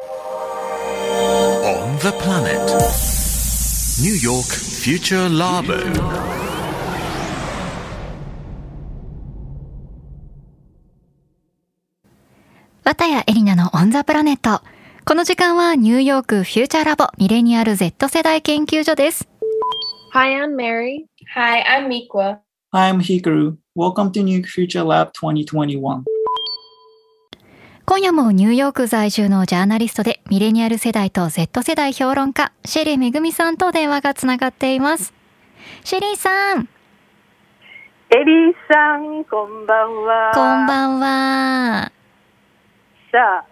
On the planet. New York Future Labo. 綿谷エリナのオンザプラネット。この時間はニューヨークフューチャーラボミレニアル Z 世代研究所です。Hi, I'm Mary. Hi, I'm Mikwa. Hi, I'm Hikaru. Welcome to New Future Lab 2021. 今夜もニューヨーク在住のジャーナリストでミレニアル世代と Z 世代評論家、シェリーめぐみさんと電話がつながっています。シェリーさん、エリーさん、こんばんは。こんばんは。さあ、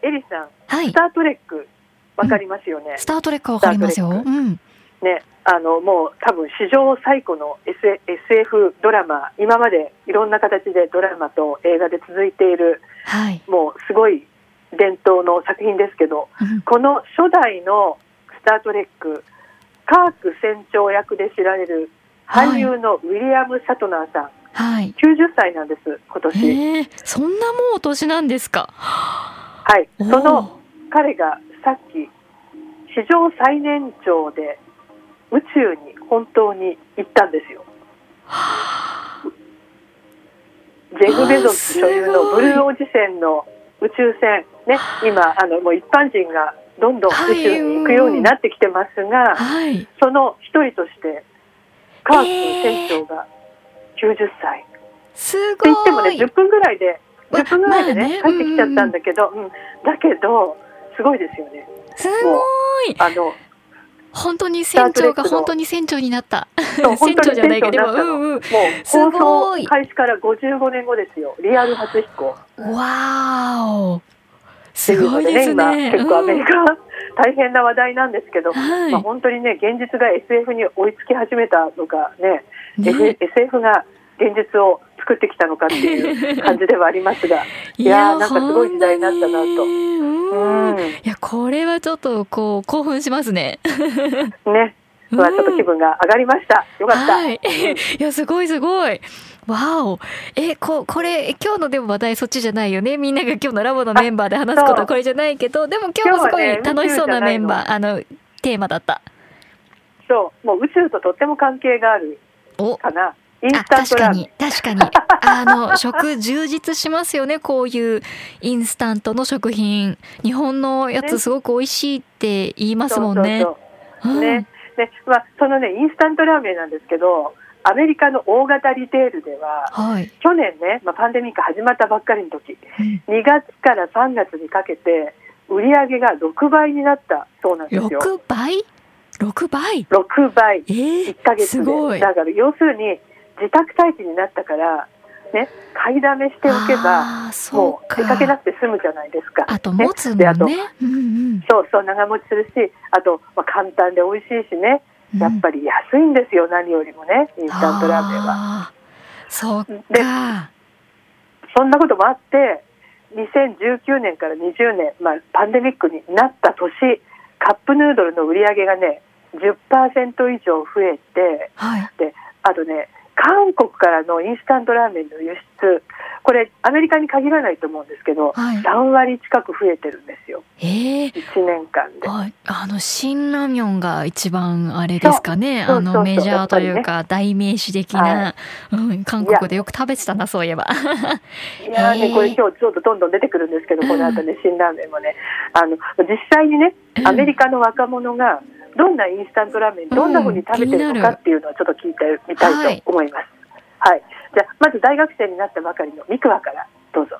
エリーさん、はいス。タートレック、わかりますよね。スタートレックわかりますよ。うん。ね、あの、もう多分史上最古の S SF ドラマ、今までいろんな形でドラマと映画で続いている、はい。もうすごい伝統の作品ですけど、うんこの初代のスタートレック、カーク船長役で知られる俳優のウィリアム・シャトナーさん、はい。90歳なんです、今年。えー、そんなもうお年なんですか？はい、その彼がさっき史上最年長で宇宙に本当に行ったんですよ。ジェフ・ベゾス所有のブルーオジセンの宇宙船、ね、今あのもう一般人がどんどん宇宙に行くようになってきてますが、はい。その一人としてカーク船長が90歳。すって言ってもねごい。10分ぐらいでま10分ぐらいでね,、まあね帰ってきちゃったんだけど、うんだけどすごいですよねすごい。あの本当に船長が本当に船長になった。船長じゃないけど、うんうん。もうす放ごい送開始から55年後ですよリアル初飛行わーお。すごいですね。今結構アメリカ、大変な話題なんですけど、うんはいまあ、本当にね現実が SF に追いつき始めたのかねね SF が現実を作ってきたのかっていう感じではありますが。い いやーなんかすごい時代になったなと。うんうん。いや、これはちょっと、こう、興奮しますね。ね。まあちょっと気分が上がりました。よかった、はい。いや、すごいすごい。わお。え、こ、これ、今日のでも話題そっちじゃないよね。みんなが今日のラボのメンバーで話すことはこれじゃないけど、でも今日もすごい楽しそうなメンバ宇ー、あの、テーマだった。そう。もう宇宙ととっても関係があるお、かなインあスタントラーメン確かに確かに。あの 食充実しますよねこういうインスタントの食品。日本のやつね。すごく美味しいって言いますもんね。ね。でまあ、そのねインスタントラーメンなんですけどアメリカの大型リテールでははい、去年ね、まあ、パンデミック始まったばっかりの時うん。2月から3月にかけて売り上げが6倍になったそうなんですよ。6倍？6倍？6倍。えー1ヶ月で。すごい。だから要するに自宅待機になったから、ね、買いだめしておけばもうう出かけなかくて済むじゃないですか。あと持つもんであとねうんうん。そうそう長持ちするしあと、まあ、簡単で美味しいしね。やっぱり安いんですよ、何よりもねインスタントラーメンは。はそうでかそんなこともあって2019年から20年、まあ、パンデミックになった年カップヌードルの売り上げがね10%以上増えてはい。であとね韓国からのインスタントラーメンの輸出これアメリカに限らないと思うんですけど、はい。3割近く増えてるんですよ。えー。1年間で。はい、あの新ラーメンが一番あれですかね。あのメジャーというか代名詞的な、うん、韓国でよく食べてたなそういえば。いやーね、これ今日ちょっとどんどん出てくるんですけど、この後ね、辛ラーメンもね、あの、実際にね、アメリカの若者が、どんなインスタントラーメン、どんな風に食べてるのかっていうのをちょっと聞いてみたいと思います。はい。じゃあ、まず大学生になったばかりのミクワから、どうぞ。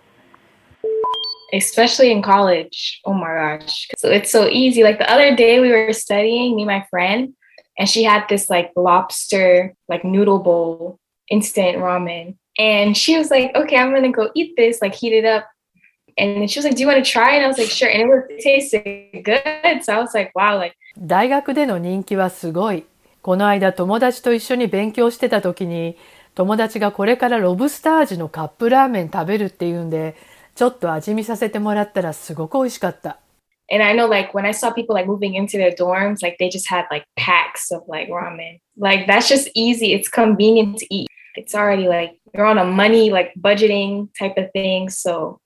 especially in college. Oh my gosh. So it's so easy. Like the other day we were studying, me and my friend, and she had this like lobster, like noodle bowl, instant ramen. And she was like, okay, I'm gonna go eat this, like heat it up. And she was like, Do you want to try? And I was like, sure. And it was it tasted good. So I was like, wow, like 大学での人気はすごい。この間友達と一緒に勉強してた時に友達がこれからロブスター味のカップラーメン食べるっていうんでちょっと味見させてもらったらすごく美味しかった。And I know like when I saw people like moving into their dorms, like they just had like packs of like ramen. Like that's just easy. It's convenient to eat. It's already like you're on a money like budgeting type of thing. So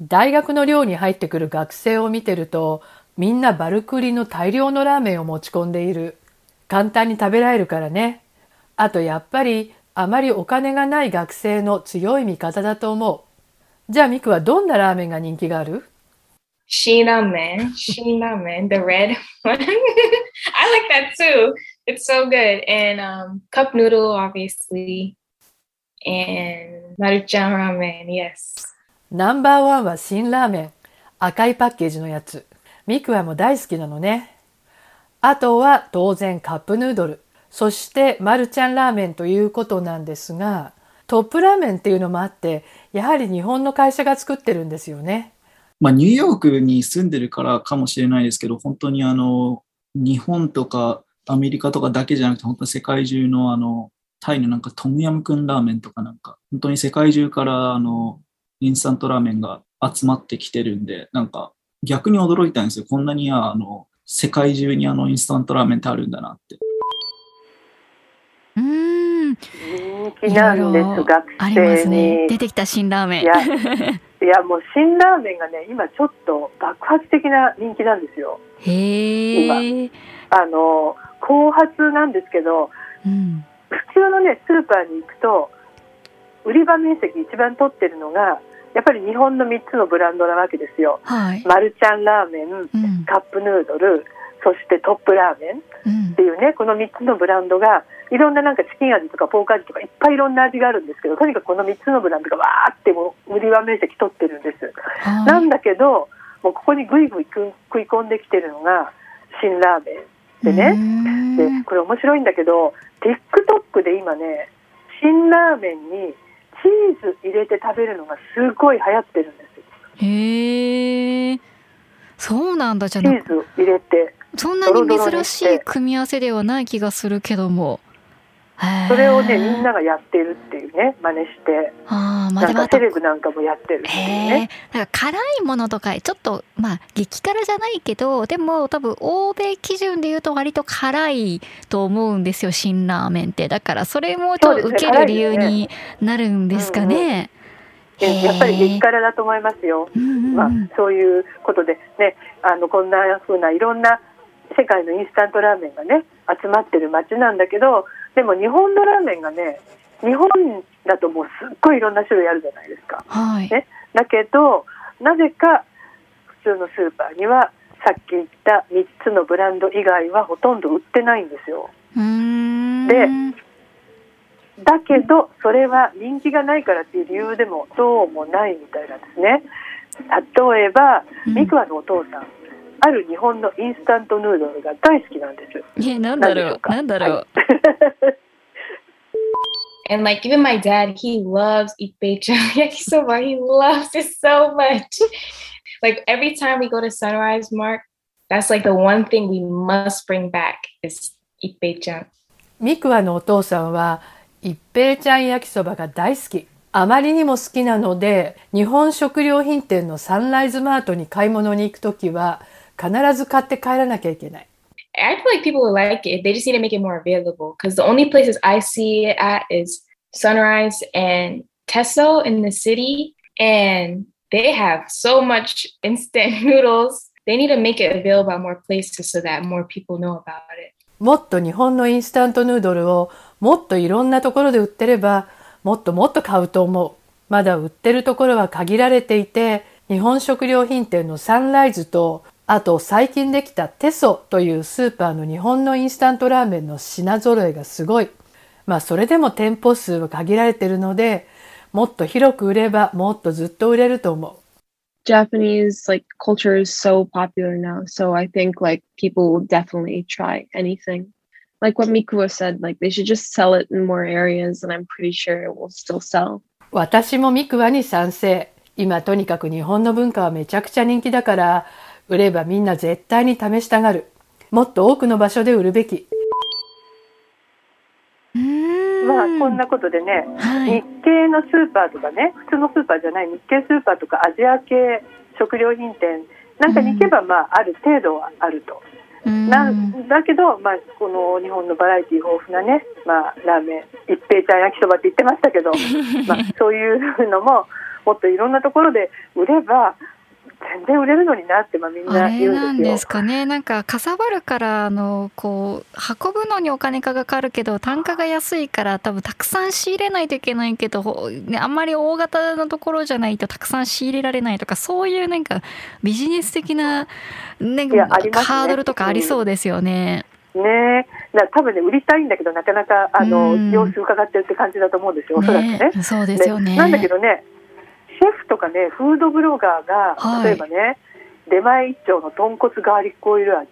大学の寮に入ってくる学生を見てると、みんなバルクリの大量のラーメンを持ち込んでいる。簡単に食べられるからね。あとやっぱりあまりお金がない学生の強い味方だと思う。じゃあミクはどんなラーメンが人気がある？Shinamen, Shinamen, the red one. I like that too. It's so good. And um, cup noodle, obviously. And Maruchan ramen, yes. ナンバーワンは新ラーメン。赤いパッケージのやつ。ミクはもう大好きなのね。あとは当然カップヌードル。そしてマルちゃんラーメンということなんですが、トップラーメンっていうのもあって、やはり日本の会社が作ってるんですよね。まあ、ニューヨークに住んでるからかもしれないですけど、本当にあの、日本とかアメリカとかだけじゃなくて、本当世界中のあの、タイのなんかトムヤムクンラーメンとかなんか、本当に世界中からあの、インスタントラーメンが集まってきてるんで、なんか逆に驚いたんですよ。こんなにあの、世界中にあのインスタントラーメンってあるんだなって。うん。人気なんです。学あります生ねに。出てきた新ラーメン。いや いやもう新ラーメンがね今ちょっと爆発的な人気なんですよ。へえ、あの後発なんですけどうん、普通のねスーパーに行くと売り場面積一番取ってるのがやっぱり日本の3つのブランドなわけですよ。はい、マルちゃんラーメンうん。カップヌードルそしてトップラーメンうん。っていうねこの3つのブランドがいろんななんかチキン味とかポーク味とかいっぱいいろんな味があるんですけどとにかくこの3つのブランドがわーってもう売り場面積取ってるんです。はい。なんだけどもうここにぐいぐい食食い込んできてるのが新ラーメンでうねん。でこれ面白いんだけど TikTok で今ね新ラーメンにチーズ入れて食べるのがすごい流行ってるんですよ。へえそうなんだ。じゃチなーズ入れてそんなに珍しい組み合わせではない気がするけどもそれをねみんながやってるっていうね真似して。ああなんかでもあとテレビなんかもやってるっていうへね。えなんか辛いものとかちょっとまあ激辛じゃないけどでも多分欧米基準で言うと割と辛いと思うんですよ辛ラーメンって。だからそれもちょっと受ける理由になるんですかね。やっぱり激辛だと思いますよ。うんうんうん。まあ、そういうことでねあのこんな風ないろんな世界のインスタントラーメンがね集まってる街なんだけどでも日本のラーメンがね日本だともうすっごいいろんな種類あるじゃないですか。はい。ねだけどなぜか普通のスーパーにはさっき言った3つのブランド以外はほとんど売ってないんですよ。でだけどそれは人気がないからっていう理由でもどうもないみたいなんですね。例えば、うんミクワのお父さんある日本のインスタントヌードルが大好きなんです。えなんだろうなんだろう。はい And like even my dad, he loves Ipecha yakisoba. He loves it so much. like every time we go to Sunrise Mark, that's like the one thing we must bring back is Ipecha. ミクワのお父さんは一平ちゃん焼きそばが大好き。あまりにも好きなので、日本食料品店のサンライズマートに買い物に行くときは、必ず買って帰らなきゃいけない。I feel like people will like it. They just need to make it more available because the only places I see it at is Sunrise and Tesso in the city. And they have so much instant noodles. They need to make it available at more places so that more people know about it. もっと日本のインスタントヌードルをもっといろんなところで売ってれば、もっともっと買うと思う。まだ売ってるところは限られていて、日本食料品店のサンライズと、あと最近できたテソというスーパーの日本のインスタントラーメンの品揃えがすごい。まあそれでも店舗数は限られているので、もっと広く売ればもっとずっと売れると思う。Japanese like culture is so popular now. So I think like people will definitely try anything. Like what Mikuwa said, like they should just sell it in more areas and I'm pretty sure it will still sell. 私もミクワに賛成。今とにかく日本の文化はめちゃくちゃ人気だから、売ればみんな絶対に試したがる。もっと多くの場所で売るべき。うーんまあこんなことでね、はい日系のスーパーとかね普通のスーパーじゃない日系スーパーとかアジア系食料品店なんかに行けばまあある程度はあると。なんだけど、まあ、この日本のバラエティ豊富なね、まあ、ラーメン一平ちゃん焼きそばって言ってましたけど、まあ、そういうのももっといろんなところで売れば全然売れるのになってまあみんな言うんですよ。あれなんですかね。なんかかさばるからあのこう運ぶのにお金がかかるけど単価が安いから多分たくさん仕入れないといけないけど、ね、あんまり大型のところじゃないとたくさん仕入れられないとかそういうなんかビジネス的な、ね、ね、ハードルとかありそうですよね。ねだ多分ね売りたいんだけどなかなかあの、様子伺ってるって感じだと思うんですよおそらくね。ねそうですよねなんだけどねシェフとかねフードブロガーが、例えばね出前一丁の豚骨ガーリックオイル味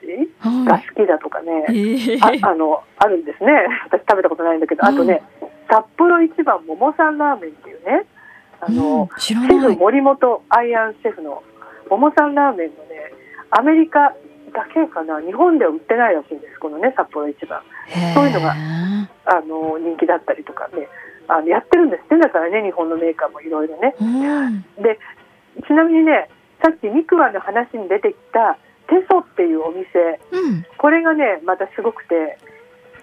が好きだとかね、はい、ああのあるんですね。私食べたことないんだけど、あとね札幌一番桃さんラーメンっていうねあの、うん、シェフ森本アイアンシェフの桃さんラーメンのねアメリカだけかな日本では売ってないらしいんですこのね札幌一番。そういうのがあの人気だったりとかねあのやってるんですってだからね日本のメーカーもいろいろね。でちなみにねさっきミクワの話に出てきたテソっていうお店、うん、これがねまたすごくて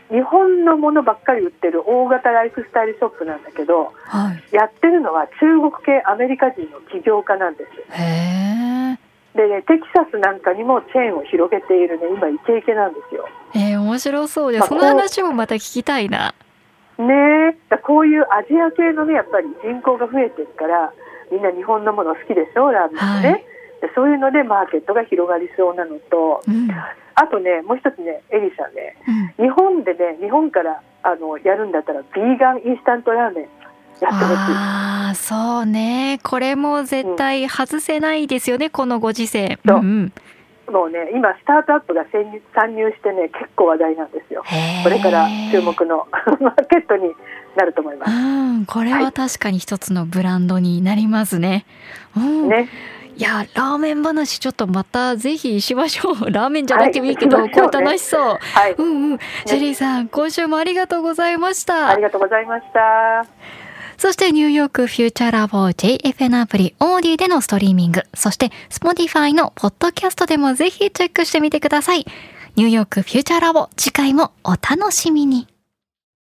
日本のものばっかり売ってる大型ライフスタイルショップなんだけど、はい、やってるのは中国系アメリカ人の起業家なんです。でね、テキサスなんかにもチェーンを広げているね今イケイケなんですよ。えー、面白そうで、まあ、その話もまた聞きたいな。ねだこういうアジア系のねやっぱり人口が増えてるからみんな日本のもの好きでしょラーメンね、はい、でそういうのでマーケットが広がりそうなのと、うん、あとねもう一つねエリさんね、うん、日本でね日本からあのやるんだったらビーガンインスタントラーメンやってほしい。あそうね。これも絶対外せないですよね、うん、このご時世。そう、うんもうね今スタートアップが参入してね結構話題なんですよ。これから注目の マーケットになると思います、うん、これは確かに一つのブランドになりますね、うん、ね。いやラーメン話ちょっとまたぜひしましょう。ラーメンじゃなくてもいいけど、はい、こう楽しそう、はい、うんうん。ジェリーさん今週もありがとうございました。ありがとうございました。そしてニューヨークフューチャーラボ JFN アプリオーディでのストリーミング、そして Spotify のポッドキャストでもぜひチェックしてみてください。ニューヨークフューチャーラボ次回もお楽しみに。